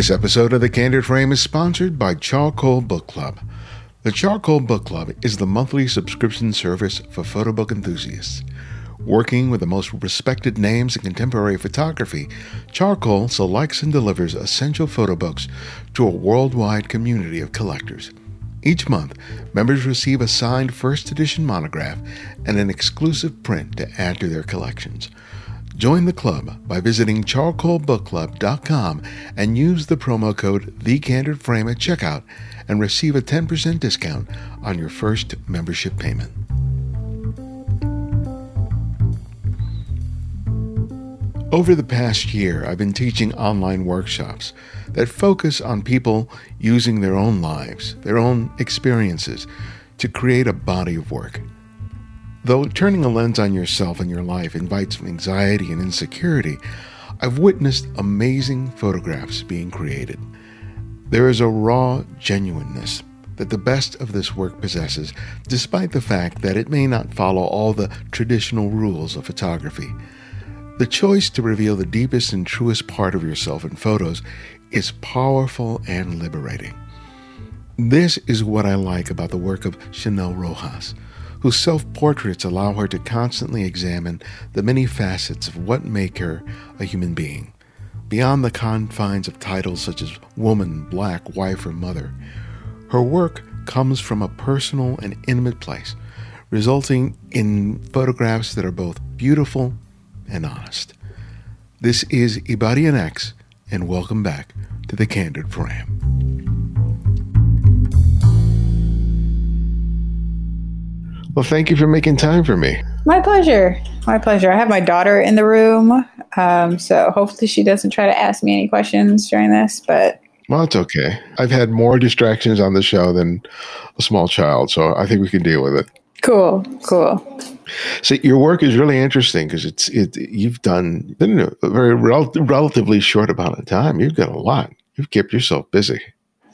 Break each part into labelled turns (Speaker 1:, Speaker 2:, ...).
Speaker 1: This episode of The Candid Frame is sponsored by Charcoal Book Club. The Charcoal Book Club is the monthly subscription service for photo book enthusiasts. Working with the most respected names in contemporary photography, Charcoal selects and delivers essential photo books to a worldwide community of collectors. Each month, members receive a signed first edition monograph and an exclusive print to add to their collections. Join the club by visiting charcoalbookclub.com and use the promo code TheCandidFrame at checkout and receive a 10% discount on your first membership payment. Over the past year, I've been teaching online workshops that focus on people using their own lives, their own experiences, to create a body of work. Though turning a lens on yourself and your life invites anxiety and insecurity, I've witnessed amazing photographs being created. There is a raw genuineness that the best of this work possesses, despite the fact that it may not follow all the traditional rules of photography. The choice to reveal the deepest and truest part of yourself in photos is powerful and liberating. This is what I like about the work of Chinelle Rojas, whose self portraits allow her to constantly examine the many facets of what make her a human being. Beyond the confines of titles such as woman, black, wife, or mother, her work comes from a personal and intimate place, resulting in photographs that are both beautiful and honest. This is Ibarionex, and welcome back to the Candid Frame. Well, thank you for making time for me.
Speaker 2: My pleasure. My pleasure. I have my daughter in the room, um, so hopefully she doesn't try to ask me any questions during this. But
Speaker 1: well, it's okay. I've had more distractions on the show than a small child, so I think we can deal with it.
Speaker 2: Cool, cool.
Speaker 1: So your work is really interesting because it's it. You've done in a very rel- relatively short amount of time. You've got a lot. You've kept yourself busy.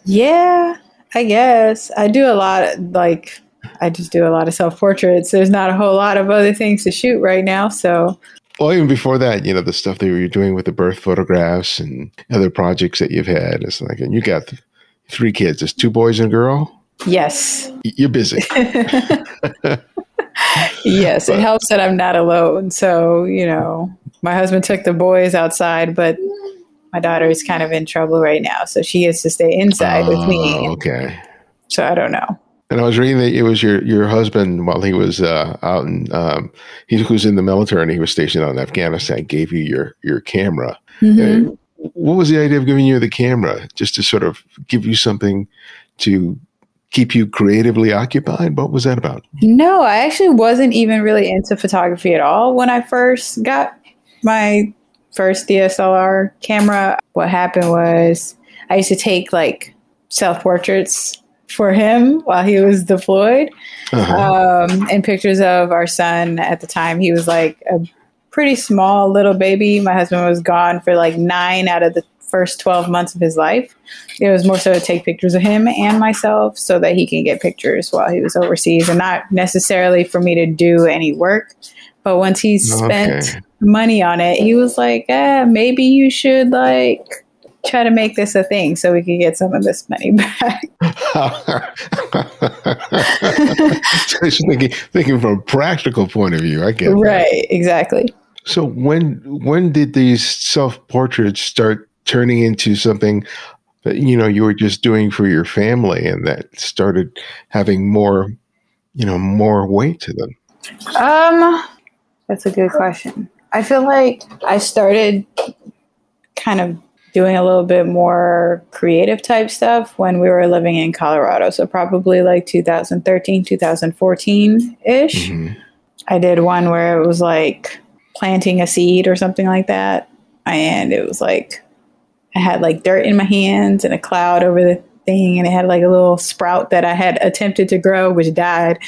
Speaker 2: Yeah, I guess I do a lot. Like I just do a lot of self portraits. There's not a whole lot of other things to shoot right now, so.
Speaker 1: Well, even before that, you know, the stuff that you're doing with the birth photographs and other projects that you've had. It's like, and you got three kids. It's two boys and a girl.
Speaker 2: Yes.
Speaker 1: You're busy.
Speaker 2: yes, it helps that I'm not alone. So, you know, my husband took the boys outside, but my daughter is kind of in trouble right now. So she gets to stay inside with me.
Speaker 1: Oh, okay.
Speaker 2: So I don't know.
Speaker 1: And I was reading that it was your, your husband while he was uh, out and um, he was in the military and he was stationed out in Afghanistan gave you your your camera. Mm-hmm. What was the idea of giving you the camera? Just to sort of give you something to keep you creatively occupied? What was that about?
Speaker 2: No, I actually wasn't even really into photography at all when I first got my first DSLR camera. What happened was I used to take like self portraits for him while he was deployed uh-huh. um, and pictures of our son at the time. He was like a pretty small little baby. My husband was gone for like nine out of the first 12 months of his life. It was more so to take pictures of him and myself so that he can get pictures while he was overseas and not necessarily for me to do any work. But once he spent okay. money on it, he was like, eh, maybe you should like try to make this a thing so we can get some of this money back.
Speaker 1: thinking, thinking from a practical point of view, I get
Speaker 2: right, that. exactly.
Speaker 1: So when when did these self portraits start turning into something that you know you were just doing for your family and that started having more you know more weight to them
Speaker 2: um that's a good question i feel like i started kind of doing a little bit more creative type stuff when we were living in colorado so probably like 2013 2014 ish mm-hmm. i did one where it was like planting a seed or something like that and it was like I had like dirt in my hands and a cloud over the thing, and it had like a little sprout that I had attempted to grow, which died.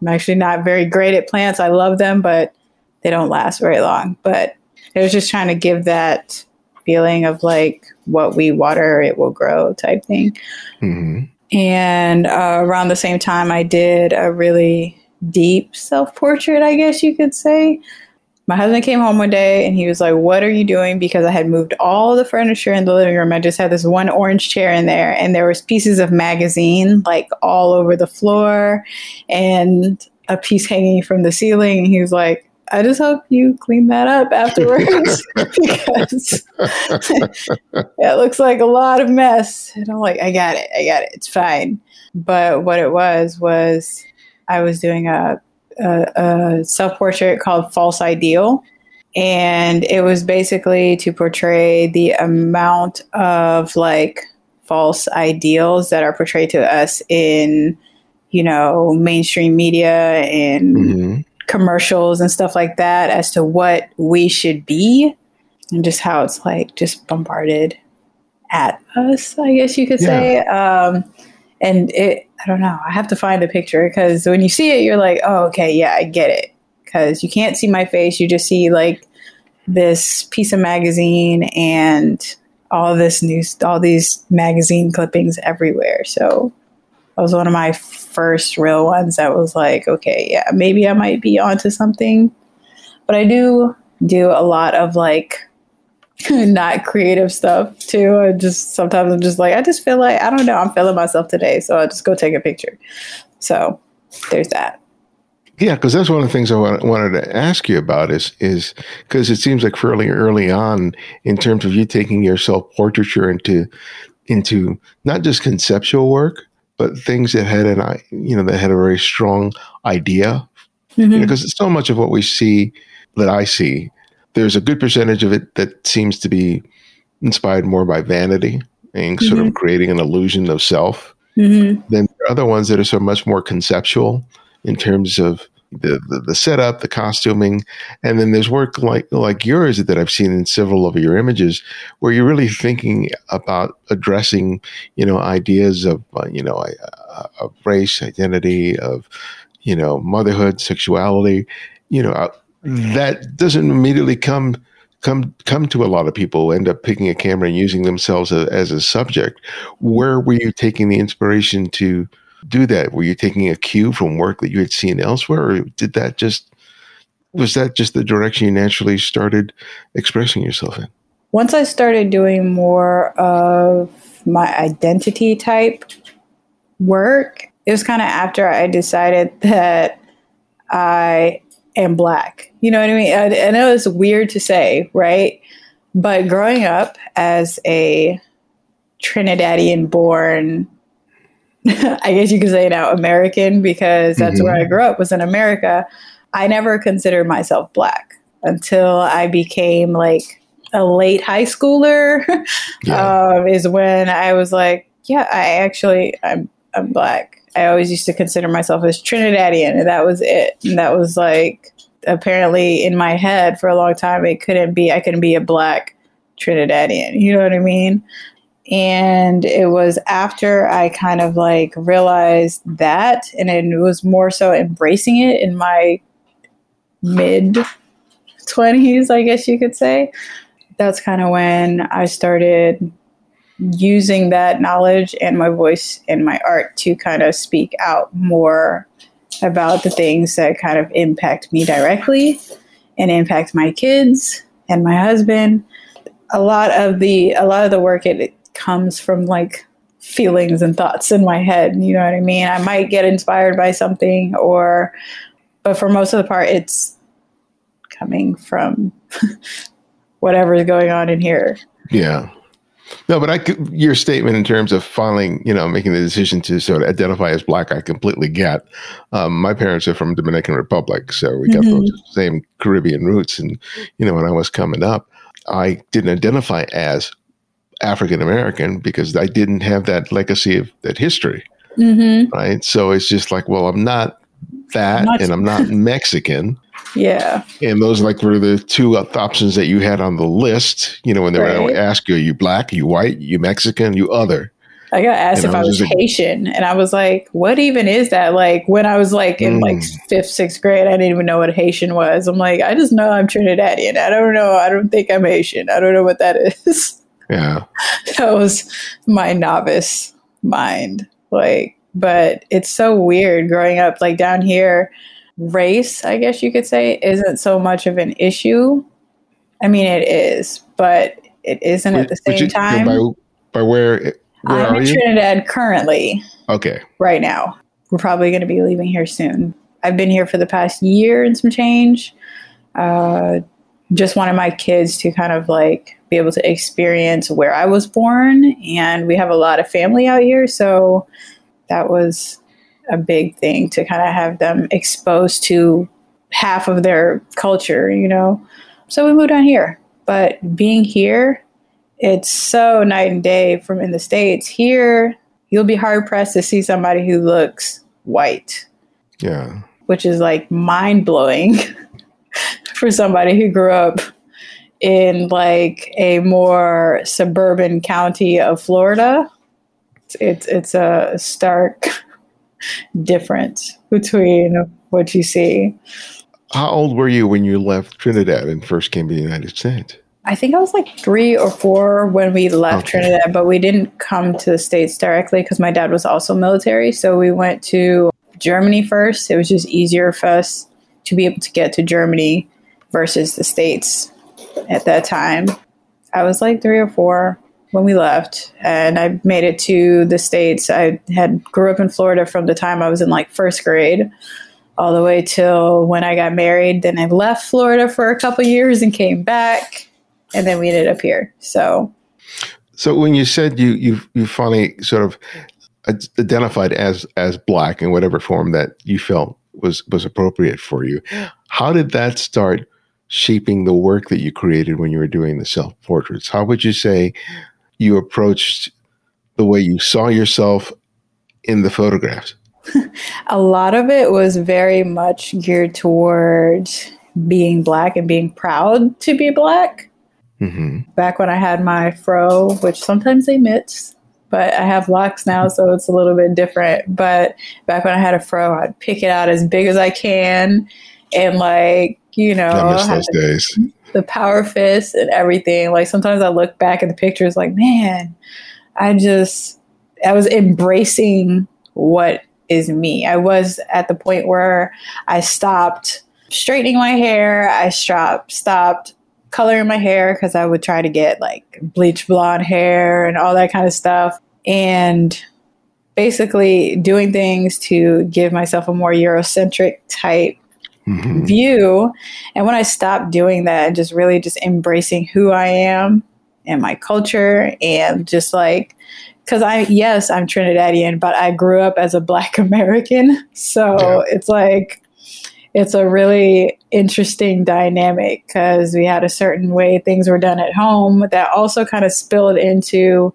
Speaker 2: I'm actually not very great at plants. I love them, but they don't last very long. But I was just trying to give that feeling of like what we water, it will grow type thing. Mm-hmm. And uh, around the same time, I did a really deep self portrait, I guess you could say. my husband came home one day and he was like, What are you doing? Because I had moved all the furniture in the living room. I just had this one orange chair in there and there was pieces of magazine like all over the floor and a piece hanging from the ceiling. And he was like, I just hope you clean that up afterwards because it looks like a lot of mess. And I'm like, I got it. I got it. It's fine. But what it was was I was doing a a, a self portrait called False Ideal. And it was basically to portray the amount of like false ideals that are portrayed to us in, you know, mainstream media and mm-hmm. Commercials and stuff like that as to what we should be and just how it's like just bombarded at us, I guess you could yeah. say. Um, and it i don't know i have to find a picture because when you see it you're like oh okay yeah i get it because you can't see my face you just see like this piece of magazine and all this news all these magazine clippings everywhere so that was one of my first real ones that was like okay yeah maybe i might be onto something but i do do a lot of like not creative stuff too. I just sometimes I'm just like I just feel like I don't know I'm feeling myself today, so I'll just go take a picture. So there's that.
Speaker 1: Yeah, because that's one of the things I wanted to ask you about is is because it seems like fairly early on in terms of you taking your self portraiture into into not just conceptual work, but things that had an you know that had a very strong idea. Because mm-hmm. you know, so much of what we see that I see there's a good percentage of it that seems to be inspired more by vanity and sort mm-hmm. of creating an illusion of self. Mm-hmm. Are other ones that are so much more conceptual in terms of the, the, the setup, the costuming, and then there's work like like yours that I've seen in several of your images, where you're really thinking about addressing, you know, ideas of uh, you know, uh, of race, identity, of you know, motherhood, sexuality, you know, uh, that doesn't immediately come come come to a lot of people end up picking a camera and using themselves a, as a subject. Where were you taking the inspiration to do that? Were you taking a cue from work that you had seen elsewhere, or did that just was that just the direction you naturally started expressing yourself in?
Speaker 2: Once I started doing more of my identity type work, it was kind of after I decided that I am black. You know what I mean? I, I know it's weird to say, right? But growing up as a Trinidadian born, I guess you could say now American, because that's mm-hmm. where I grew up, was in America. I never considered myself black until I became like a late high schooler. Yeah. um, is when I was like, yeah, I actually I'm I'm black. I always used to consider myself as Trinidadian, and that was it. And that was like apparently in my head for a long time. It couldn't be. I couldn't be a black Trinidadian. You know what I mean? And it was after I kind of like realized that, and it was more so embracing it in my mid 20s, I guess you could say. That's kind of when I started using that knowledge and my voice and my art to kind of speak out more about the things that kind of impact me directly and impact my kids and my husband. A lot of the a lot of the work it, comes from like feelings and thoughts in my head. You know what I mean? I might get inspired by something or but for most of the part it's coming from whatever is going on in here.
Speaker 1: Yeah. No, but I could, your statement in terms of filing, you know, making the decision to sort of identify as black, I completely get. Um, my parents are from Dominican Republic, so we got mm-hmm. those same Caribbean roots. And you know, when I was coming up, I didn't identify as African American because I didn't have that legacy of that history, mm-hmm. right? So it's just like, well, I'm not that, not- and I'm not Mexican.
Speaker 2: Yeah.
Speaker 1: And those like were the two options that you had on the list. You know, when they right. were ask you, are you black, are you white, are you Mexican, you other.
Speaker 2: I got asked and if I was, I was Haitian, and I was like, "What even is that?" Like when I was like in mm. like fifth, sixth grade, I didn't even know what Haitian was. I'm like, I just know I'm Trinidadian. I don't know. I don't think I'm Haitian. I don't know what that is.
Speaker 1: Yeah,
Speaker 2: that was my novice mind. Like, but it's so weird growing up like down here race, I guess you could say, isn't so much of an issue. I mean, it is, but it isn't at the same you, time.
Speaker 1: By, by where, where
Speaker 2: I'm in you? Trinidad currently.
Speaker 1: Okay.
Speaker 2: Right now. We're probably going to be leaving here soon. I've been here for the past year and some change. Uh, just wanted my kids to kind of like be able to experience where I was born. And we have a lot of family out here. So that was a big thing to kind of have them exposed to half of their culture, you know. So we moved on here. But being here, it's so night and day from in the States. Here, you'll be hard pressed to see somebody who looks white.
Speaker 1: Yeah.
Speaker 2: Which is like mind blowing for somebody who grew up in like a more suburban county of Florida. It's it's a stark difference between what you see.
Speaker 1: How old were you when you left Trinidad and first came to the United States?
Speaker 2: I think I was like three or four when we left okay. Trinidad, but we didn't come to the States directly because my dad was also military. So we went to Germany first. It was just easier for us to be able to get to Germany versus the States at that time. I was like three or four when we left and I made it to the States. I had grew up in Florida from the time I was in like first grade all the way till when I got married. Then I left Florida for a couple years and came back and then we ended up here. So
Speaker 1: So when you said you you you finally sort of identified as as black in whatever form that you felt was was appropriate for you, how did that start shaping the work that you created when you were doing the self portraits? How would you say you approached the way you saw yourself in the photographs?
Speaker 2: a lot of it was very much geared toward being black and being proud to be black. Mm-hmm. Back when I had my fro, which sometimes they mix, but I have locks now, so it's a little bit different. But back when I had a fro, I'd pick it out as big as I can and like you know,
Speaker 1: I miss those the, days.
Speaker 2: The power fist and everything. Like sometimes I look back at the pictures, like man, I just I was embracing what is me. I was at the point where I stopped straightening my hair. I stopped stopped coloring my hair because I would try to get like bleach blonde hair and all that kind of stuff. And basically doing things to give myself a more Eurocentric type mm-hmm. view. And when I stopped doing that and just really just embracing who I am and my culture and just like, because I, yes, I'm Trinidadian, but I grew up as a Black American. So yeah. it's like, it's a really interesting dynamic because we had a certain way things were done at home that also kind of spilled into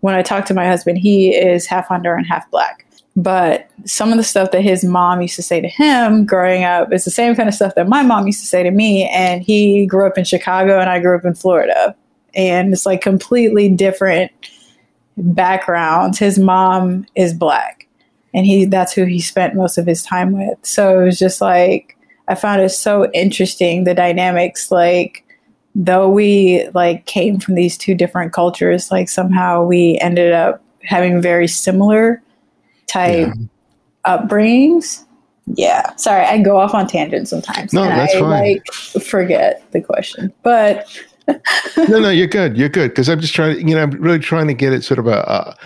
Speaker 2: when I talk to my husband, he is half under and half black. But some of the stuff that his mom used to say to him growing up is the same kind of stuff that my mom used to say to me. And he grew up in Chicago and I grew up in Florida. And it's like completely different backgrounds. His mom is black and he that's who he spent most of his time with. So it was just like I found it so interesting the dynamics like though we like came from these two different cultures like somehow we ended up having very similar type yeah. upbringings. Yeah. Sorry, I go off on tangents sometimes.
Speaker 1: No, that's
Speaker 2: I,
Speaker 1: fine.
Speaker 2: Like forget the question, but
Speaker 1: no, no, you're good. You're good because I'm just trying. To, you know, I'm really trying to get it sort of a,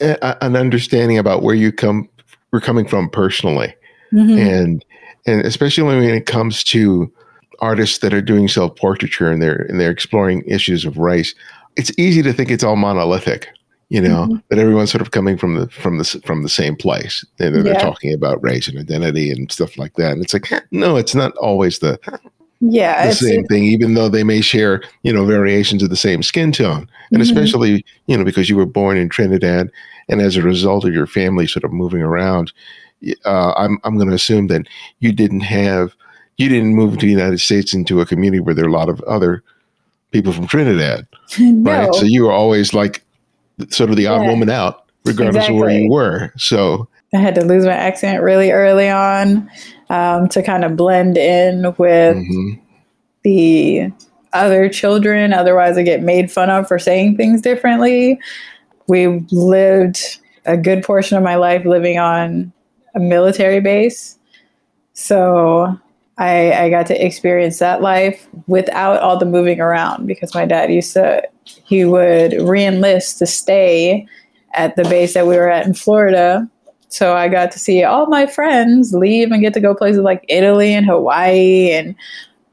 Speaker 1: a, a an understanding about where you come, we're coming from personally, mm-hmm. and and especially when it comes to artists that are doing self portraiture and they're and they're exploring issues of race. It's easy to think it's all monolithic you know mm-hmm. that everyone's sort of coming from the from the from the same place and they're, talking about race and identity and stuff like that and it's like no it's not always the
Speaker 2: yeah
Speaker 1: the same thing even though they may share you know variations of the same skin tone and mm-hmm. especially you know because you were born in trinidad and as a result of your family sort of moving around uh, i'm i'm going to assume that you didn't have you didn't move to the united states into a community where there are a lot of other people from trinidad no. right so you were always like sort of the odd yeah. woman out, regardless exactly. of where you were. So
Speaker 2: I had to lose my accent really early on um, to kind of blend in with mm-hmm. the other children. Otherwise, I get made fun of for saying things differently. We lived a good portion of my life living on a military base. So I, I got to experience that life without all the moving around because my dad used to, he would reenlist to stay at the base that we were at in Florida. So I got to see all my friends leave and get to go places like Italy and Hawaii and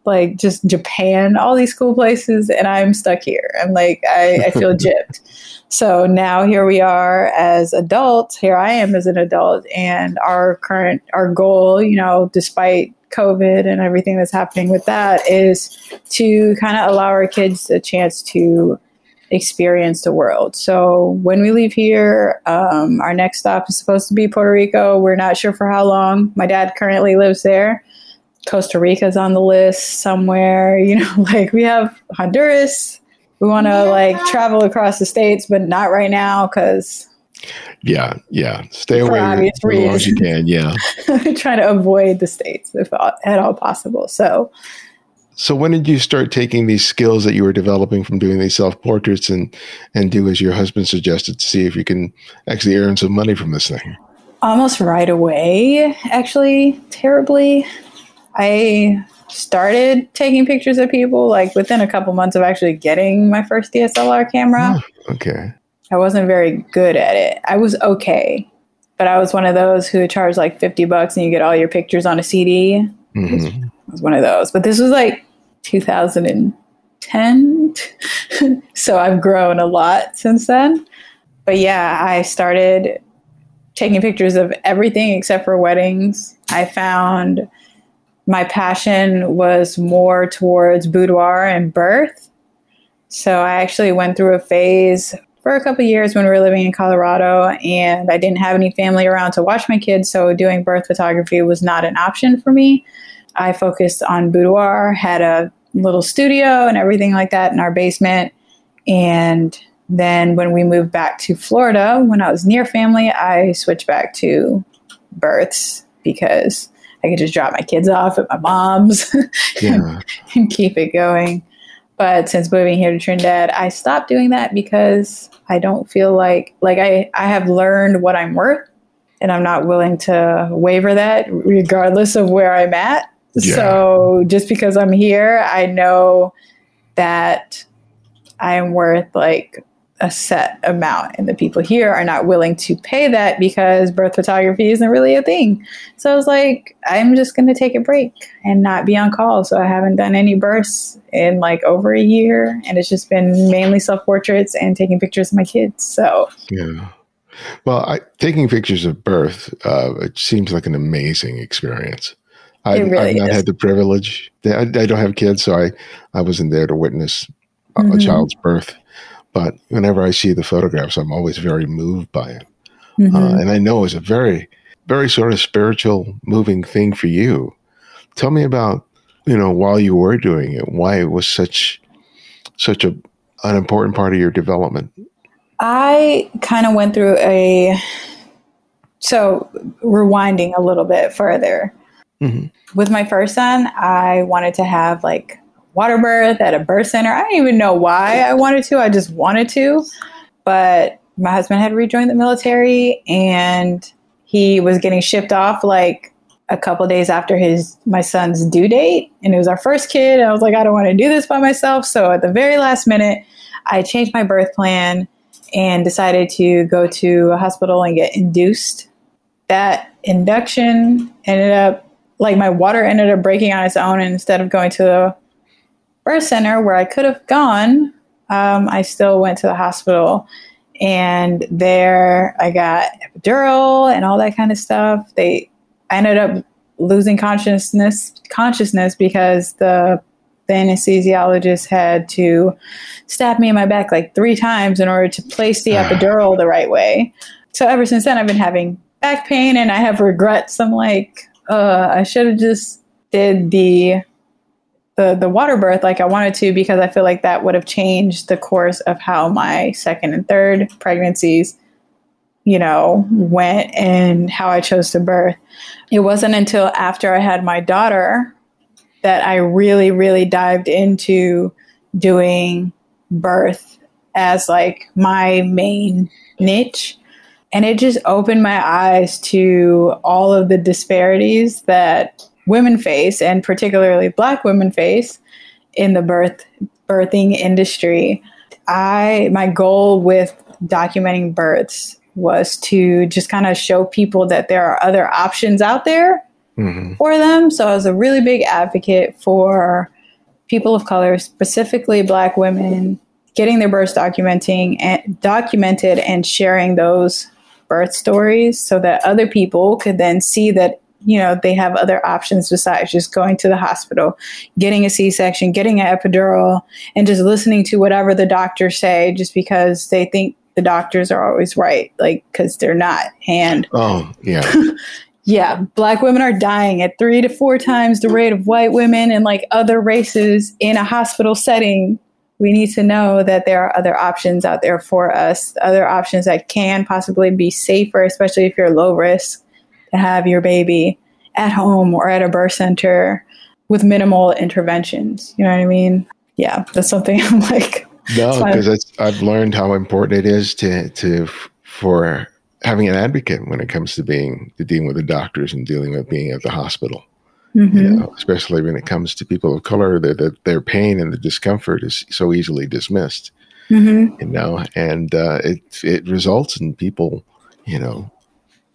Speaker 2: like just Japan, all these cool places, and I'm stuck here. I'm like, I, I feel gypped. So now here we are as adults. Here I am as an adult, and our current our goal, you know, despite COVID and everything that's happening with that, is to kind of allow our kids a chance to experience the world. So when we leave here, um, our next stop is supposed to be Puerto Rico. We're not sure for how long. My dad currently lives there. Costa Rica's on the list somewhere. You know, like we have Honduras. We want to like travel across the states, but not right now because
Speaker 1: yeah, yeah. Stay away as long as you can. Yeah,
Speaker 2: trying to avoid the states if at all possible. So
Speaker 1: so when did you start taking these skills that you were developing from doing these self portraits and and do as your husband suggested to see if you can actually earn some money from this thing?
Speaker 2: Almost right away, actually, terribly. I started taking pictures of people like within a couple months of actually getting my first DSLR camera.
Speaker 1: Oh, okay.
Speaker 2: I wasn't very good at it. I was okay, but I was one of those who charged like 50 bucks and you get all your pictures on a CD. Mm-hmm was one of those. But this was like 2010. so I've grown a lot since then. But yeah, I started taking pictures of everything except for weddings. I found my passion was more towards boudoir and birth. So I actually went through a phase for a couple years when we were living in Colorado and I didn't have any family around to watch my kids, so doing birth photography was not an option for me. I focused on boudoir, had a little studio and everything like that in our basement. And then when we moved back to Florida, when I was near family, I switched back to births because I could just drop my kids off at my mom's yeah. and keep it going. But since moving here to Trinidad, I stopped doing that because I don't feel like like I, I have learned what I'm worth and I'm not willing to waver that regardless of where I'm at. Yeah. So just because I'm here, I know that I am worth like a set amount, and the people here are not willing to pay that because birth photography isn't really a thing. So I was like, I'm just going to take a break and not be on call. So I haven't done any births in like over a year, and it's just been mainly self portraits and taking pictures of my kids. So
Speaker 1: yeah. Well, I, taking pictures of birth, uh, it seems like an amazing experience. I've, really I've not is. had the privilege. I, I, don't have kids, so I, I wasn't there to witness mm-hmm. a, child's birth. But whenever I see the photographs, I'm always very moved by it. Mm-hmm. Uh, and I know it's a very, very sort of spiritual, moving thing for you. Tell me about, you know, while you were doing it, why it was such, such a an important part of your development.
Speaker 2: I kind of went through a so rewinding a little bit further Mm-hmm. With my first son, I wanted to have like water birth at a birth center. I don't even know why I wanted to. I just wanted to. But my husband had rejoined the military and he was getting shipped off like a couple days after his my son's due date and it was our first kid i was like i don't want to do this by myself so at the very last minute i changed my birth plan and decided to go to a hospital and get induced that induction ended up like my water ended up breaking on its own and instead of going to the birth center where I could have gone, um, I still went to the hospital. And there I got epidural and all that kind of stuff. They I ended up losing consciousness consciousness because the the anesthesiologist had to stab me in my back like three times in order to place the ah. epidural the right way. So ever since then I've been having back pain and I have regrets. I'm like, uh, I should have just did the the the water birth like I wanted to because I feel like that would have changed the course of how my second and third pregnancies, you know, went and how I chose to birth. It wasn't until after I had my daughter that I really really dived into doing birth as like my main niche and it just opened my eyes to all of the disparities that women face, and particularly black women face in the birth birthing industry. I my goal with documenting births was to just kind of show people that there are other options out there mm-hmm. for them. So I was a really big advocate for people of color, specifically black women, getting their births documenting and documented and sharing those birth stories so that other people could then see that you know they have other options besides just going to the hospital getting a c-section getting an epidural and just listening to whatever the doctors say just because they think the doctors are always right like because they're not. And
Speaker 1: oh yeah.
Speaker 2: Yeah black women are dying at three to four times the rate of white women and like other races in a hospital setting. We need to know that there are other options out there for us, other options that can possibly be safer, especially if you're low risk to have your baby at home or at a birth center with minimal interventions. You know what I mean? Yeah, that's something I'm like.
Speaker 1: No, because I've learned how important it is to to for having an advocate when it comes to being to dealing with the doctors and dealing with being at the hospital. Mm-hmm. You know, especially when it comes to people of color, that the, their pain and the discomfort is so easily dismissed. Mm-hmm. You know, and uh, it it results in people, you know,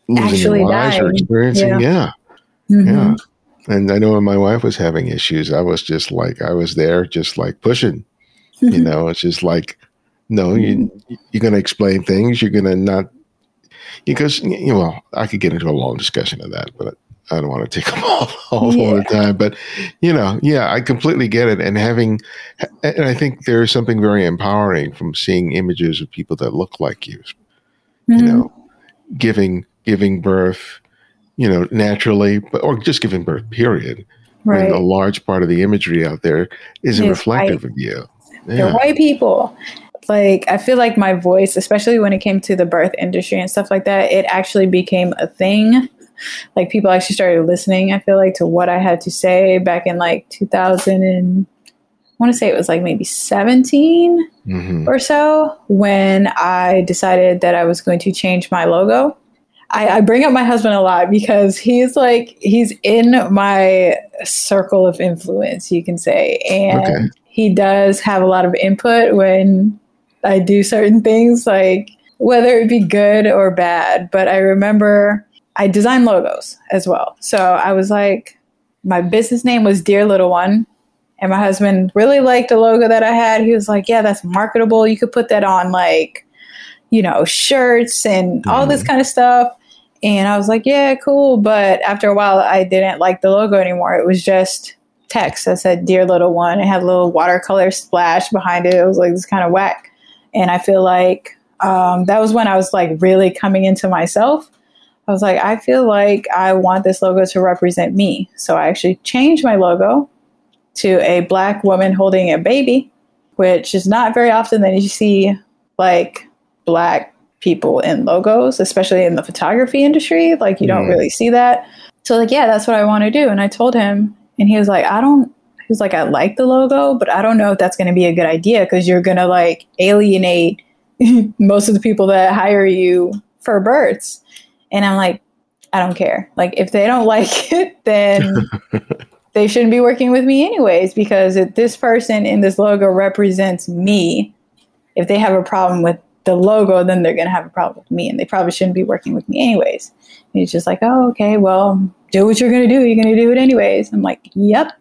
Speaker 1: losing Actually their lives dying. or experiencing, yeah, yeah. Mm-hmm. yeah. And I know when my wife was having issues, I was just like I was there, just like pushing. You mm-hmm. know, it's just like, no, you you're going to explain things. You're going to not because you know, well, I could get into a long discussion of that, but I don't want to take them all, all, yeah. the time, but you know, yeah, I completely get it. And having, and I think there's something very empowering from seeing images of people that look like you, mm-hmm. you know, giving, giving birth, you know, naturally, but, or just giving birth, period. Right. And a large part of the imagery out there isn't reflective white. of you.
Speaker 2: Yeah. They're white people. Like, I feel like my voice, especially when it came to the birth industry and stuff like that, it actually became a thing like people actually started listening i feel like to what i had to say back in like 2000 and i want to say it was like maybe 17 mm-hmm. or so when i decided that i was going to change my logo I, I bring up my husband a lot because he's like he's in my circle of influence you can say and okay. he does have a lot of input when i do certain things like whether it be good or bad but i remember I design logos as well. So I was like, my business name was Dear Little One. And my husband really liked the logo that I had. He was like, yeah, that's marketable. You could put that on like, you know, shirts and all mm-hmm. this kind of stuff. And I was like, yeah, cool. But after a while, I didn't like the logo anymore. It was just text that said Dear Little One. It had a little watercolor splash behind it. It was like this kind of whack. And I feel like um, that was when I was like really coming into myself. I was like, I feel like I want this logo to represent me. So I actually changed my logo to a black woman holding a baby, which is not very often that you see like black people in logos, especially in the photography industry. Like you don't mm. really see that. So like, yeah, that's what I want to do. And I told him, and he was like, I don't. He was like, I like the logo, but I don't know if that's going to be a good idea because you're going to like alienate most of the people that hire you for births. And I'm like, I don't care. Like, if they don't like it, then they shouldn't be working with me anyways, because if this person in this logo represents me, if they have a problem with the logo, then they're going to have a problem with me, and they probably shouldn't be working with me anyways. And he's just like, oh, okay, well, do what you're going to do. You're going to do it anyways. I'm like, yep.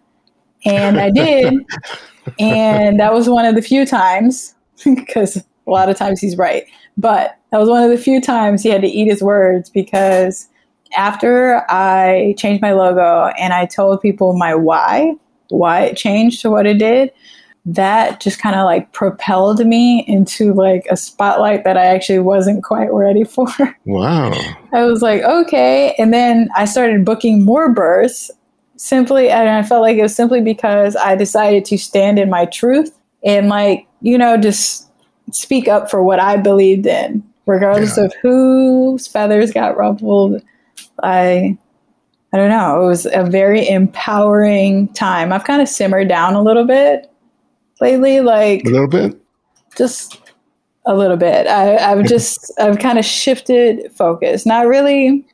Speaker 2: And I did. and that was one of the few times, because a lot of times he's right. But that was one of the few times he had to eat his words because after I changed my logo and I told people my why, why it changed to what it did, that just kind of like propelled me into like a spotlight that I actually wasn't quite ready for.
Speaker 1: Wow.
Speaker 2: I was like, okay. And then I started booking more births simply, and I felt like it was simply because I decided to stand in my truth and like, you know, just speak up for what I believed in regardless yeah. of whose feathers got ruffled. I I don't know. It was a very empowering time. I've kind of simmered down a little bit lately, like
Speaker 1: a little bit,
Speaker 2: just a little bit. I, I've just I've kind of shifted focus. Not really.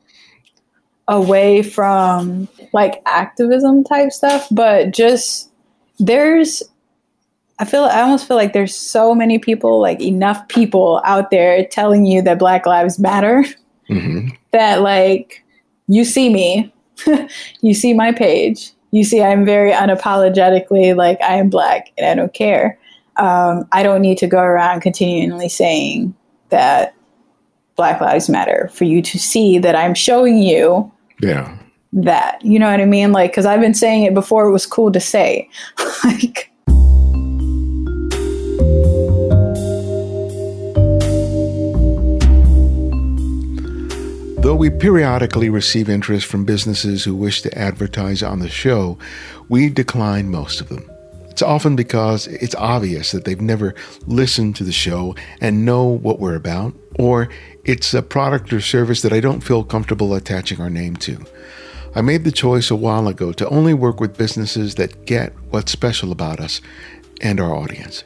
Speaker 2: away from like activism type stuff, but just there's I feel I almost feel like there's so many people, like enough people out there telling you that Black Lives Matter mm-hmm. that like you see me, you see my page, you see I'm very unapologetically like I am black and I don't care. Um, I don't need to go around continually saying that Black Lives Matter for you to see that I'm showing you
Speaker 1: yeah.
Speaker 2: that. You know what I mean? Like because I've been saying it before it was cool to say. Like
Speaker 1: Though we periodically receive interest from businesses who wish to advertise on the show, we decline most of them. It's often because it's obvious that they've never listened to the show and know what we're about, or it's a product or service that I don't feel comfortable attaching our name to. I made the choice a while ago to only work with businesses that get what's special about us and our audience.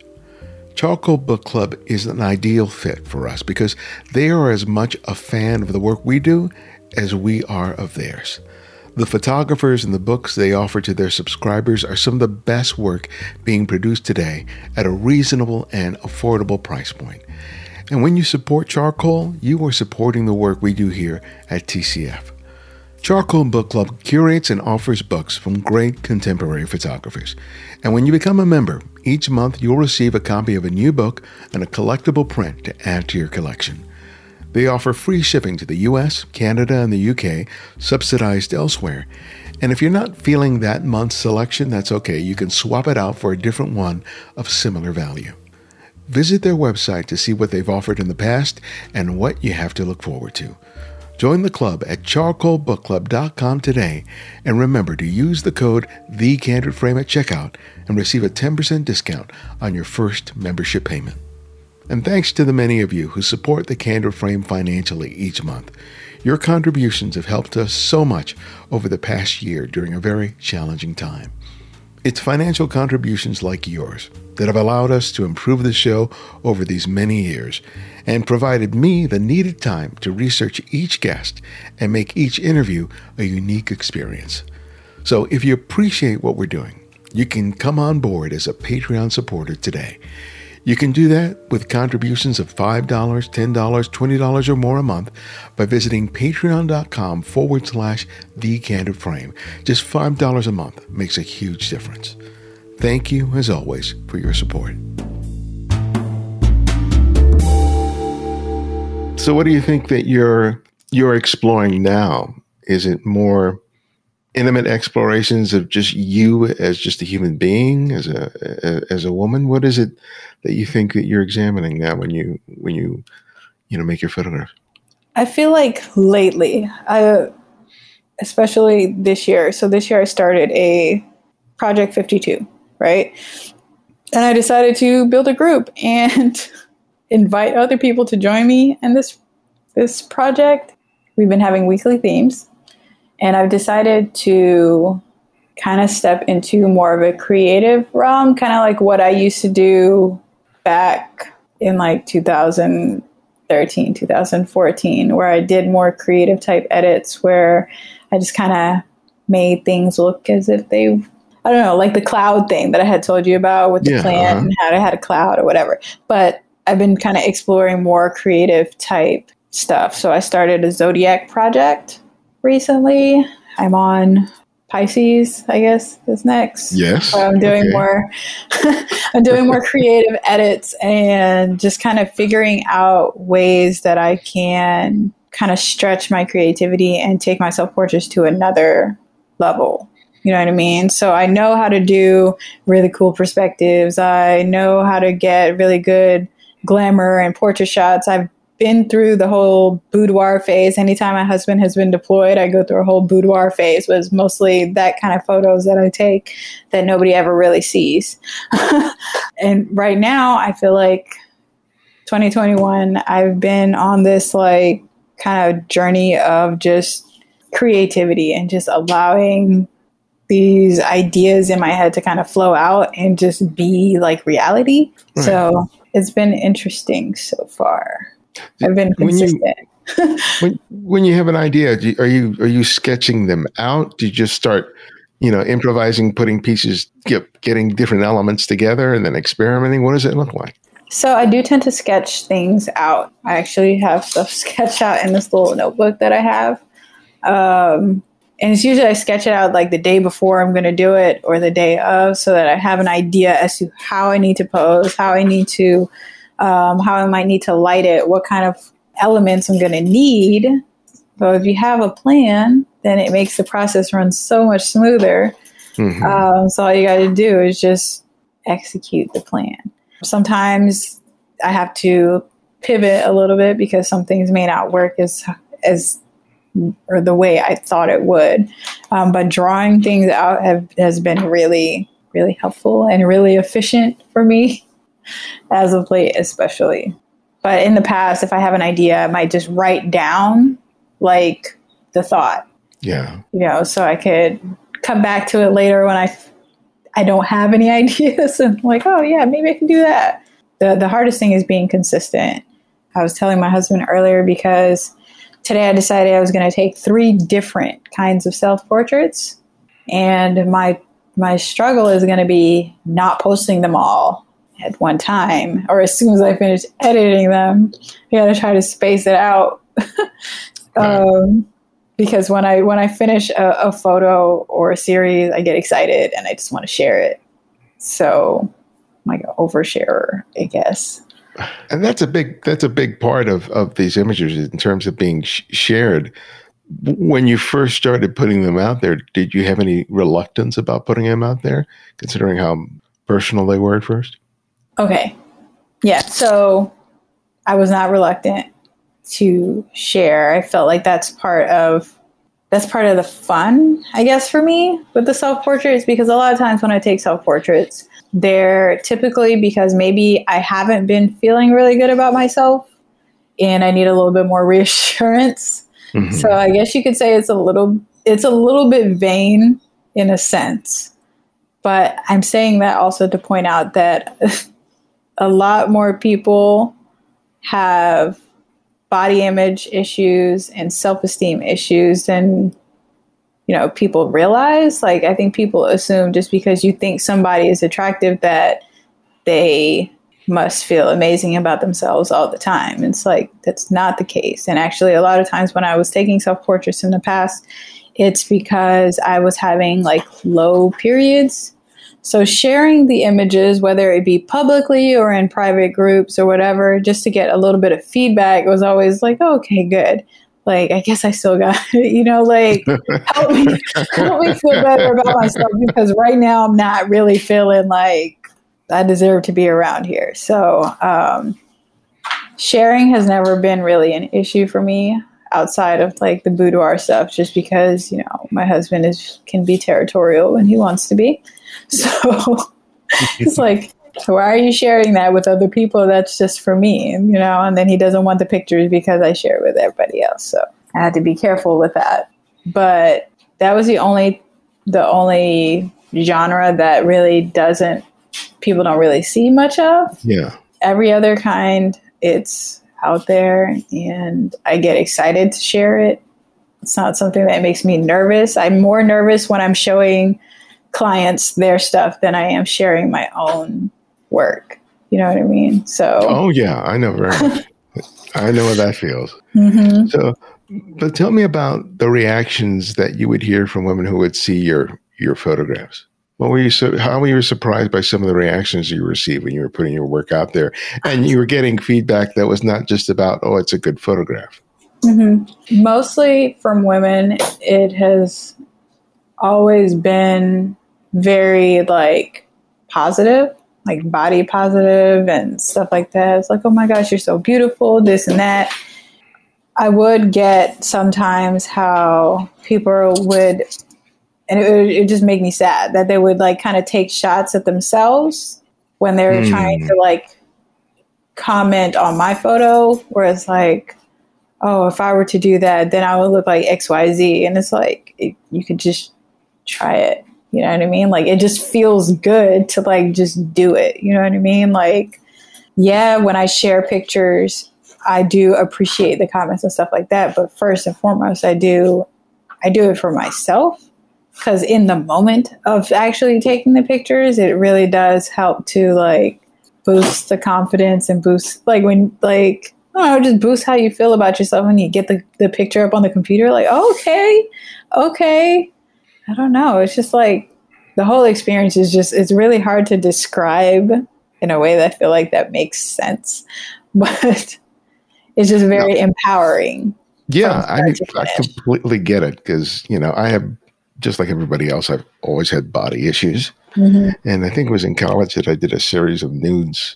Speaker 1: Charcoal Book Club is an ideal fit for us because they are as much a fan of the work we do as we are of theirs. The photographers and the books they offer to their subscribers are some of the best work being produced today at a reasonable and affordable price point. And when you support Charcoal, you are supporting the work we do here at TCF. Charcoal Book Club curates and offers books from great contemporary photographers. And when you become a member, each month you'll receive a copy of a new book and a collectible print to add to your collection. They offer free shipping to the US, Canada, and the UK, subsidized elsewhere. And if you're not feeling that month's selection, that's okay. You can swap it out for a different one of similar value. Visit their website to see what they've offered in the past and what you have to look forward to. Join the club at charcoalbookclub.com today and remember to use the code TheCandidFrame at checkout and receive a 10% discount on your first membership payment. And thanks to the many of you who support the Candid Frame financially each month. Your contributions have helped us so much over the past year during a very challenging time. It's financial contributions like yours that have allowed us to improve the show over these many years and provided me the needed time to research each guest and make each interview a unique experience. So if you appreciate what we're doing, you can come on board as a Patreon supporter today. You can do that with contributions of $5, $10, $20 or more a month by visiting patreon.com forward slash the candid frame. Just $5 a month makes a huge difference. Thank you, as always, for your support. So, what do you think that you're you're exploring now? Is it more intimate explorations of just you as just a human being, as a as a woman? What is it that you think that you're examining now when you when you you know make your photograph?
Speaker 2: I feel like lately, I, especially this year. So this year I started a Project 52, right? And I decided to build a group and invite other people to join me in this this project. We've been having weekly themes, and I've decided to kind of step into more of a creative realm, kind of like what I used to do back in like 2013, 2014, where I did more creative type edits where I just kind of made things look as if they, I don't know, like the cloud thing that I had told you about with the yeah, plant uh-huh. and how I had a cloud or whatever. But I've been kind of exploring more creative type stuff. So I started a Zodiac project recently. I'm on Pisces, I guess, is next.
Speaker 1: Yes.
Speaker 2: So I'm doing okay. more I'm doing more creative edits and just kind of figuring out ways that I can kind of stretch my creativity and take my self portraits to another level. You know what I mean? So I know how to do really cool perspectives. I know how to get really good glamour and portrait shots. I've been through the whole boudoir phase. Anytime my husband has been deployed, I go through a whole boudoir phase. Was mostly that kind of photos that I take that nobody ever really sees. and right now, I feel like 2021. I've been on this like kind of journey of just creativity and just allowing these ideas in my head to kind of flow out and just be like reality. Right. So it's been interesting so far. I've been consistent.
Speaker 1: When when, when you have an idea, are you are you sketching them out? Do you just start, you know, improvising, putting pieces, get, getting different elements together, and then experimenting? What does it look like?
Speaker 2: So I do tend to sketch things out. I actually have stuff sketched out in this little notebook that I have. Um, and it's usually I sketch it out like the day before I'm going to do it or the day of so that I have an idea as to how I need to pose, how I need to, um, how I might need to light it, what kind of elements I'm going to need. So if you have a plan, then it makes the process run so much smoother. Mm-hmm. Um, so all you got to do is just execute the plan. Sometimes I have to pivot a little bit because some things may not work as as or the way I thought it would. Um, but drawing things out have, has been really, really helpful and really efficient for me as of late, especially. But in the past, if I have an idea, I might just write down like the thought.
Speaker 1: Yeah.
Speaker 2: You know, so I could come back to it later when I I don't have any ideas and like, oh yeah, maybe I can do that. The the hardest thing is being consistent. I was telling my husband earlier because today I decided I was going to take three different kinds of self portraits, and my my struggle is going to be not posting them all at one time, or as soon as I finish editing them, I got to try to space it out. um, because when I when I finish a, a photo or a series, I get excited and I just want to share it. So I'm like an oversharer, I guess
Speaker 1: and that's a big that's a big part of of these images in terms of being sh- shared when you first started putting them out there did you have any reluctance about putting them out there considering how personal they were at first
Speaker 2: okay yeah so i was not reluctant to share i felt like that's part of that's part of the fun i guess for me with the self portraits because a lot of times when i take self portraits they're typically because maybe I haven't been feeling really good about myself and I need a little bit more reassurance. Mm-hmm. So I guess you could say it's a little it's a little bit vain in a sense. But I'm saying that also to point out that a lot more people have body image issues and self-esteem issues than you know people realize. Like i think people assume just because you think somebody is attractive that they must feel amazing about themselves all the time. It's like that's not the case. And actually a lot of times when i was taking self portraits in the past it's because i was having like low periods so sharing the images whether it be publicly or in private groups or whatever just to get a little bit of feedback was always like oh, okay good like I guess I still got you know like help me help me feel better about myself because right now I'm not really feeling like I deserve to be around here. So um, sharing has never been really an issue for me outside of like the boudoir stuff just because you know my husband is can be territorial when he wants to be so it's like why are you sharing that with other people? That's just for me, you know? And then he doesn't want the pictures because I share it with everybody else. So I had to be careful with that. But that was the only the only genre that really doesn't people don't really see much of.
Speaker 1: Yeah.
Speaker 2: Every other kind, it's out there and I get excited to share it. It's not something that makes me nervous. I'm more nervous when I'm showing clients their stuff than I am sharing my own work. You know what I mean? So.
Speaker 1: Oh yeah, I know very much. I know what that feels. Mm-hmm. So, but tell me about the reactions that you would hear from women who would see your your photographs. What were you so? How were you surprised by some of the reactions you received when you were putting your work out there, and you were getting feedback that was not just about "oh, it's a good photograph."
Speaker 2: Mm-hmm. Mostly from women, it has always been very like positive like body positive and stuff like that. It's like, oh my gosh, you're so beautiful, this and that. I would get sometimes how people would, and it would it just make me sad that they would like kind of take shots at themselves when they were mm. trying to like comment on my photo, where it's like, oh, if I were to do that, then I would look like X, Y, Z, and it's like it, you could just try it you know what I mean? Like it just feels good to like just do it. You know what I mean? Like, yeah, when I share pictures, I do appreciate the comments and stuff like that. But first and foremost, I do, I do it for myself because in the moment of actually taking the pictures, it really does help to like boost the confidence and boost like when like I don't know, just boost how you feel about yourself when you get the, the picture up on the computer. Like, okay, okay. I don't know. It's just like the whole experience is just, it's really hard to describe in a way that I feel like that makes sense. But it's just very no. empowering.
Speaker 1: Yeah, I I completely get it because, you know, I have, just like everybody else, I've always had body issues. Mm-hmm. And I think it was in college that I did a series of nudes.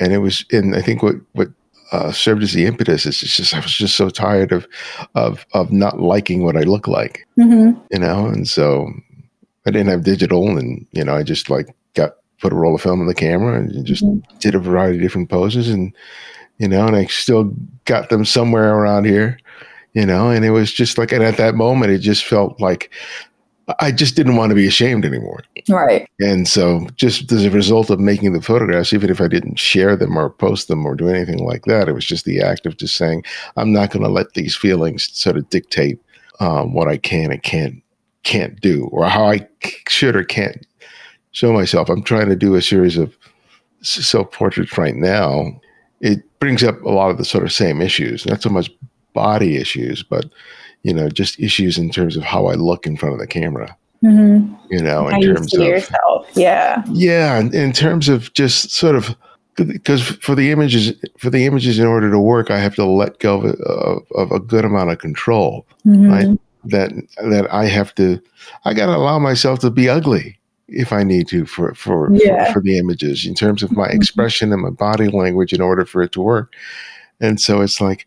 Speaker 1: And it was in, I think what, what uh, served as the impetus. It's just I was just so tired of of of not liking what I look like, mm-hmm. you know. And so I didn't have digital, and you know, I just like got put a roll of film on the camera and just mm-hmm. did a variety of different poses, and you know, and I still got them somewhere around here, you know. And it was just like, and at that moment, it just felt like I just didn't want to be ashamed anymore.
Speaker 2: Right.
Speaker 1: And so, just as a result of making the photographs, even if I didn't share them or post them or do anything like that, it was just the act of just saying, I'm not going to let these feelings sort of dictate um, what I can and can't can't do or how I should or can't show myself. I'm trying to do a series of self portraits right now. It brings up a lot of the sort of same issues, not so much body issues, but you know, just issues in terms of how I look in front of the camera. Mm-hmm. You know,
Speaker 2: in terms of yourself, yeah,
Speaker 1: yeah, in, in terms of just sort of because for the images for the images in order to work, I have to let go of, of, of a good amount of control. Mm-hmm. Right? That that I have to, I got to allow myself to be ugly if I need to for for, yeah. for, for the images in terms of my mm-hmm. expression and my body language in order for it to work. And so it's like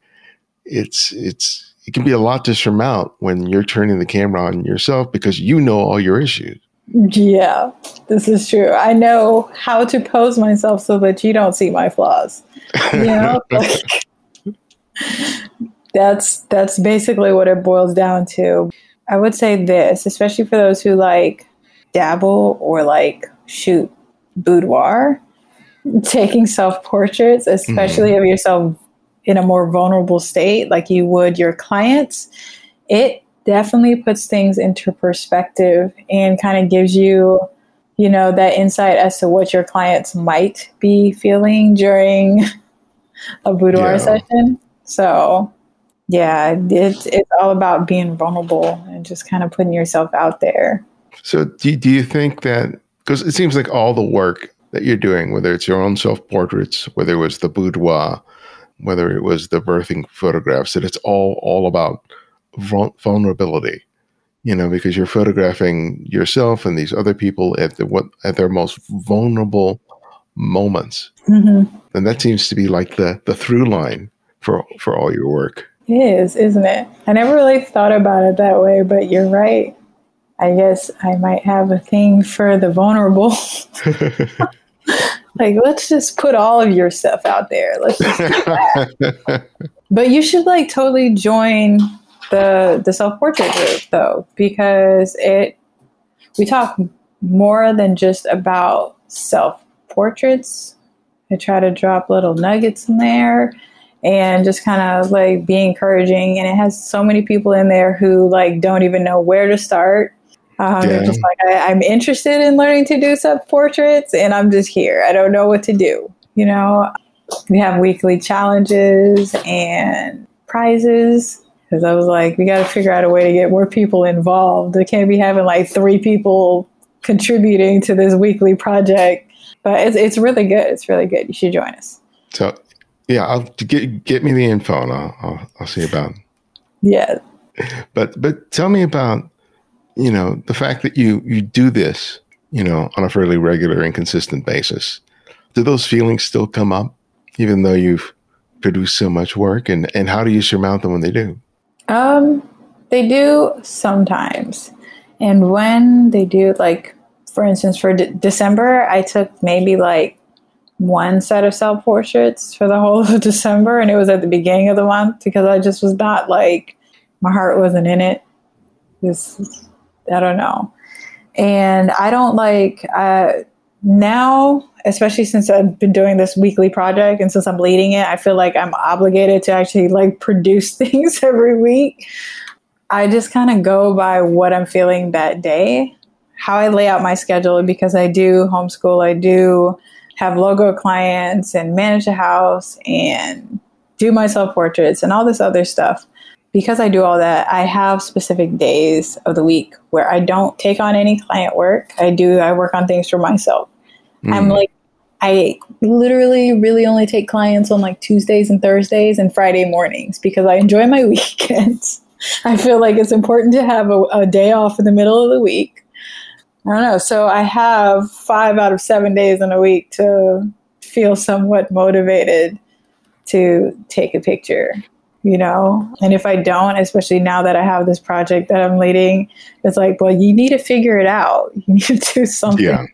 Speaker 1: it's it's it can be a lot to surmount when you're turning the camera on yourself because you know all your issues.
Speaker 2: Yeah, this is true. I know how to pose myself so that you don't see my flaws. You know, like, that's that's basically what it boils down to. I would say this, especially for those who like dabble or like shoot boudoir, taking self portraits, especially mm. of yourself in a more vulnerable state like you would your clients, it definitely puts things into perspective and kind of gives you, you know, that insight as to what your clients might be feeling during a boudoir yeah. session. So, yeah, it's it's all about being vulnerable and just kind of putting yourself out there.
Speaker 1: So, do do you think that because it seems like all the work that you're doing, whether it's your own self portraits, whether it was the boudoir, whether it was the birthing photographs, that it's all all about vulnerability. You know, because you're photographing yourself and these other people at the what at their most vulnerable moments, mm-hmm. and that seems to be like the the through line for for all your work.
Speaker 2: It is, isn't it? I never really thought about it that way, but you're right. I guess I might have a thing for the vulnerable. like let's just put all of your stuff out there. Let's just do that. But you should like totally join the the self-portrait group though because it we talk more than just about self-portraits. I try to drop little nuggets in there and just kind of like be encouraging. And it has so many people in there who like don't even know where to start um, yeah. They're just like, I, am interested in learning to do self portraits, and I'm just here. I don't know what to do. You know, we have weekly challenges and prizes because I was like, we got to figure out a way to get more people involved. We can't be having like three people contributing to this weekly project, but it's it's really good. It's really good. You should join us.
Speaker 1: So, yeah, I'll get get me the info, and I'll I'll, I'll see about. It.
Speaker 2: Yeah.
Speaker 1: But but tell me about you know, the fact that you you do this, you know, on a fairly regular and consistent basis, do those feelings still come up, even though you've produced so much work? And and how do you surmount them when they do?
Speaker 2: Um, they do sometimes, and when they do, like for instance, for De- December, I took maybe like one set of self portraits for the whole of December, and it was at the beginning of the month because I just was not like my heart wasn't in it. This I don't know. And I don't like uh, now, especially since I've been doing this weekly project and since I'm leading it, I feel like I'm obligated to actually like produce things every week. I just kind of go by what I'm feeling that day, how I lay out my schedule because I do homeschool, I do have logo clients and manage a house and do my self portraits and all this other stuff. Because I do all that, I have specific days of the week where I don't take on any client work. I do, I work on things for myself. Mm. I'm like, I literally really only take clients on like Tuesdays and Thursdays and Friday mornings because I enjoy my weekends. I feel like it's important to have a, a day off in the middle of the week. I don't know. So I have five out of seven days in a week to feel somewhat motivated to take a picture, you know? And if I don't, especially now that I have this project that I'm leading, it's like, well, you need to figure it out. You need to do something. Yeah.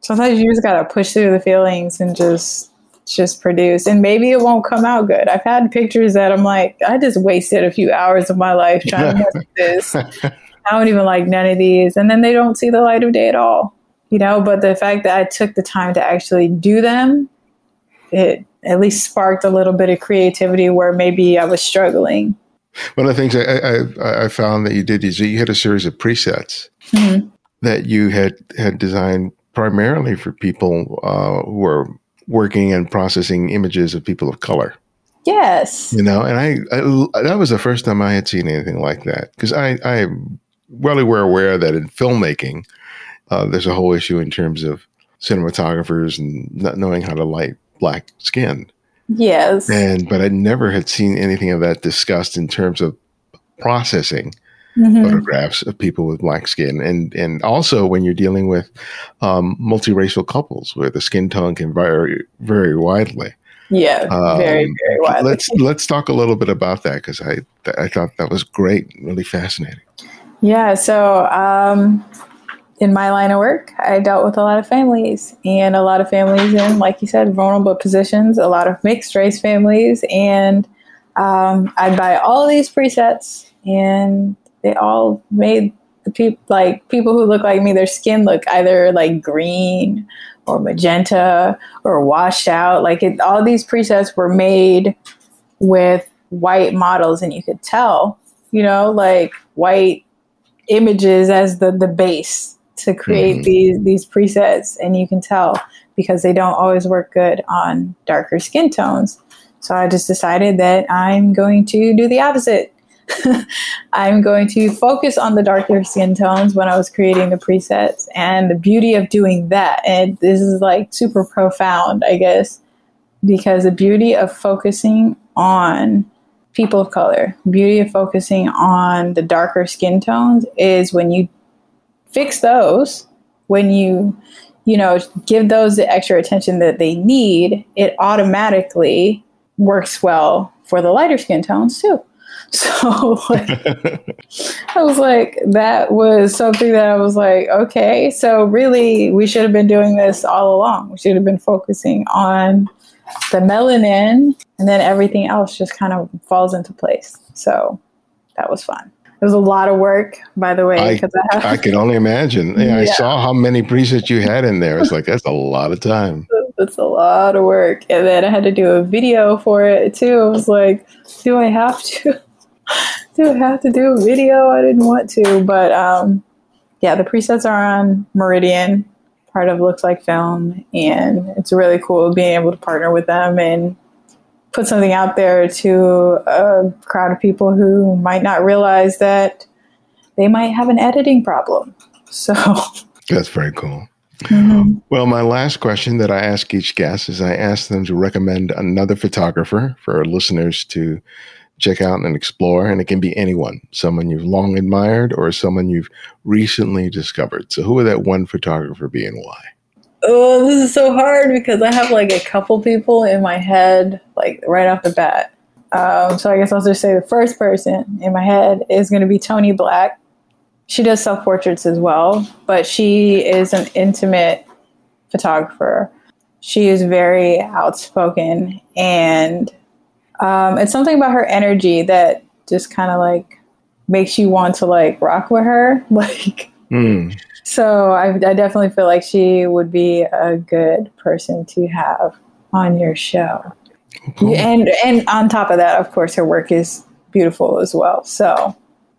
Speaker 2: Sometimes you just got to push through the feelings and just just produce and maybe it won't come out good. I've had pictures that I'm like, I just wasted a few hours of my life trying to make this. I don't even like none of these. And then they don't see the light of day at all. You know, but the fact that I took the time to actually do them, it at least sparked a little bit of creativity where maybe I was struggling.
Speaker 1: One of the things I, I, I found that you did is you had a series of presets mm-hmm. that you had had designed primarily for people uh, who were working and processing images of people of color.
Speaker 2: Yes.
Speaker 1: You know, and I, I that was the first time I had seen anything like that because I I well were aware that in filmmaking uh, there's a whole issue in terms of cinematographers and not knowing how to light black skin.
Speaker 2: Yes.
Speaker 1: And but I never had seen anything of that discussed in terms of processing mm-hmm. photographs of people with black skin, and and also when you're dealing with um, multiracial couples where the skin tone can vary very widely.
Speaker 2: Yeah, um, very very widely.
Speaker 1: Let's let's talk a little bit about that because I I thought that was great, really fascinating.
Speaker 2: Yeah, so um, in my line of work, I dealt with a lot of families and a lot of families in, like you said, vulnerable positions, a lot of mixed race families. And um, I'd buy all these presets and they all made the people like people who look like me, their skin look either like green or magenta or washed out. Like it, all these presets were made with white models, and you could tell, you know, like white images as the the base to create mm-hmm. these these presets, and you can tell because they don't always work good on darker skin tones. So I just decided that I'm going to do the opposite. I'm going to focus on the darker skin tones when I was creating the presets and the beauty of doing that. And this is like super profound, I guess, because the beauty of focusing on people of color, beauty of focusing on the darker skin tones is when you fix those, when you you know, give those the extra attention that they need, it automatically works well for the lighter skin tones too. So like, I was like, that was something that I was like, okay, so really we should have been doing this all along. We should have been focusing on the melanin and then everything else just kind of falls into place. So that was fun. It was a lot of work, by the way.
Speaker 1: I, I, I can only imagine. Yeah, yeah. I saw how many presets you had in there. It's like, that's a lot of time.
Speaker 2: It's a lot of work. And then I had to do a video for it too. I was like, do I have to? do I have to do a video? I didn't want to, but um, yeah, the presets are on Meridian, part of Looks Like Film, and it's really cool being able to partner with them and put something out there to a crowd of people who might not realize that they might have an editing problem. So
Speaker 1: that's very cool. Mm-hmm. Well, my last question that I ask each guest is I ask them to recommend another photographer for our listeners to check out and explore. And it can be anyone, someone you've long admired or someone you've recently discovered. So, who would that one photographer be and why?
Speaker 2: Oh, this is so hard because I have like a couple people in my head, like right off the bat. Um, so I guess I'll just say the first person in my head is going to be Toni Black. She does self portraits as well, but she is an intimate photographer. She is very outspoken and um, it's something about her energy that just kind of like makes you want to like rock with her. Like
Speaker 1: Mm.
Speaker 2: So I, I definitely feel like she would be a good person to have on your show.
Speaker 1: Cool.
Speaker 2: And and on top of that, of course, her work is beautiful as well. So,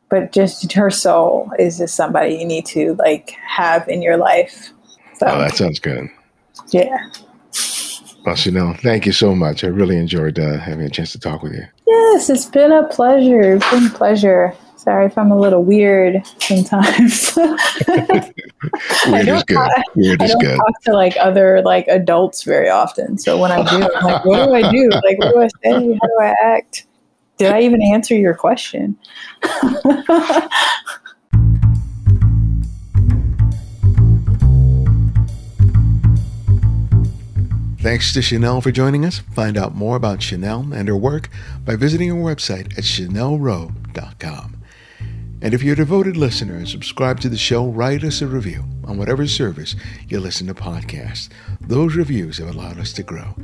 Speaker 2: but just her soul is just somebody you need to like have in your life. So
Speaker 1: Oh, that sounds good.
Speaker 2: yeah,
Speaker 1: Well, Chinelle, thank you so much. I really enjoyed uh, having a chance to talk with you.
Speaker 2: yes, it's been a pleasure. It's been a pleasure. Sorry if I'm a little weird sometimes.
Speaker 1: Weird is good.
Speaker 2: talk-
Speaker 1: Weird
Speaker 2: I
Speaker 1: is
Speaker 2: don't
Speaker 1: good.
Speaker 2: talk to like other like adults very often. So when I do, I'm like, what do I do? Like, what do I say? How do I act? Did I even answer your question?
Speaker 1: Thanks to Chinelle for joining us. Find out more about Chinelle and her work by visiting her website at chanelrowe.com. And if you're a devoted listener and subscribe to the show, write us a review on whatever service you listen to podcasts. Those reviews have allowed us to grow.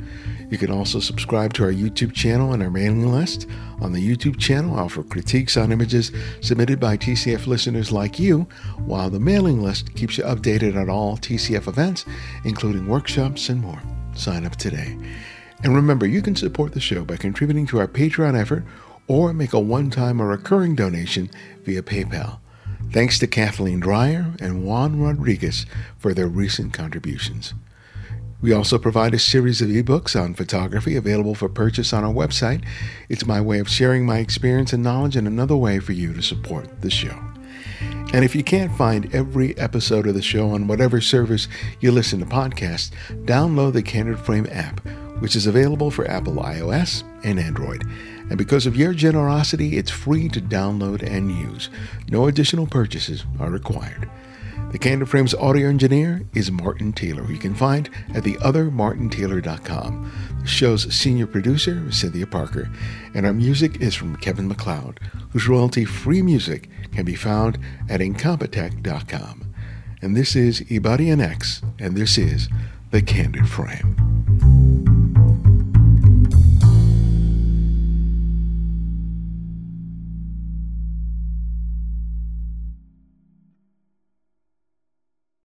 Speaker 1: You can also subscribe to our YouTube channel and our mailing list. On the YouTube channel, I offer critiques on images submitted by TCF listeners like you, while the mailing list keeps you updated on all TCF events, including workshops and more. Sign up today. And remember, you can support the show by contributing to our Patreon effort or make a one time or recurring donation via PayPal. Thanks to Kathleen Dreyer and Juan Rodriguez for their recent contributions. We also provide a series of ebooks on photography available for purchase on our website. It's my way of sharing my experience and knowledge and another way for you to support the show. And if you can't find every episode of the show on whatever service you listen to podcasts, download the Candid Frame app, which is available for Apple iOS and Android. And because of your generosity, it's free to download and use. No additional purchases are required. The Candid Frames audio engineer is Martin Taylor, who you can find at theothermartintaylor.com. The show's senior producer is Cynthia Parker, and our music is from Kevin MacLeod, whose royalty-free music can be found at incompetech.com. And this is Ibarionex, and this is The Candid Frame.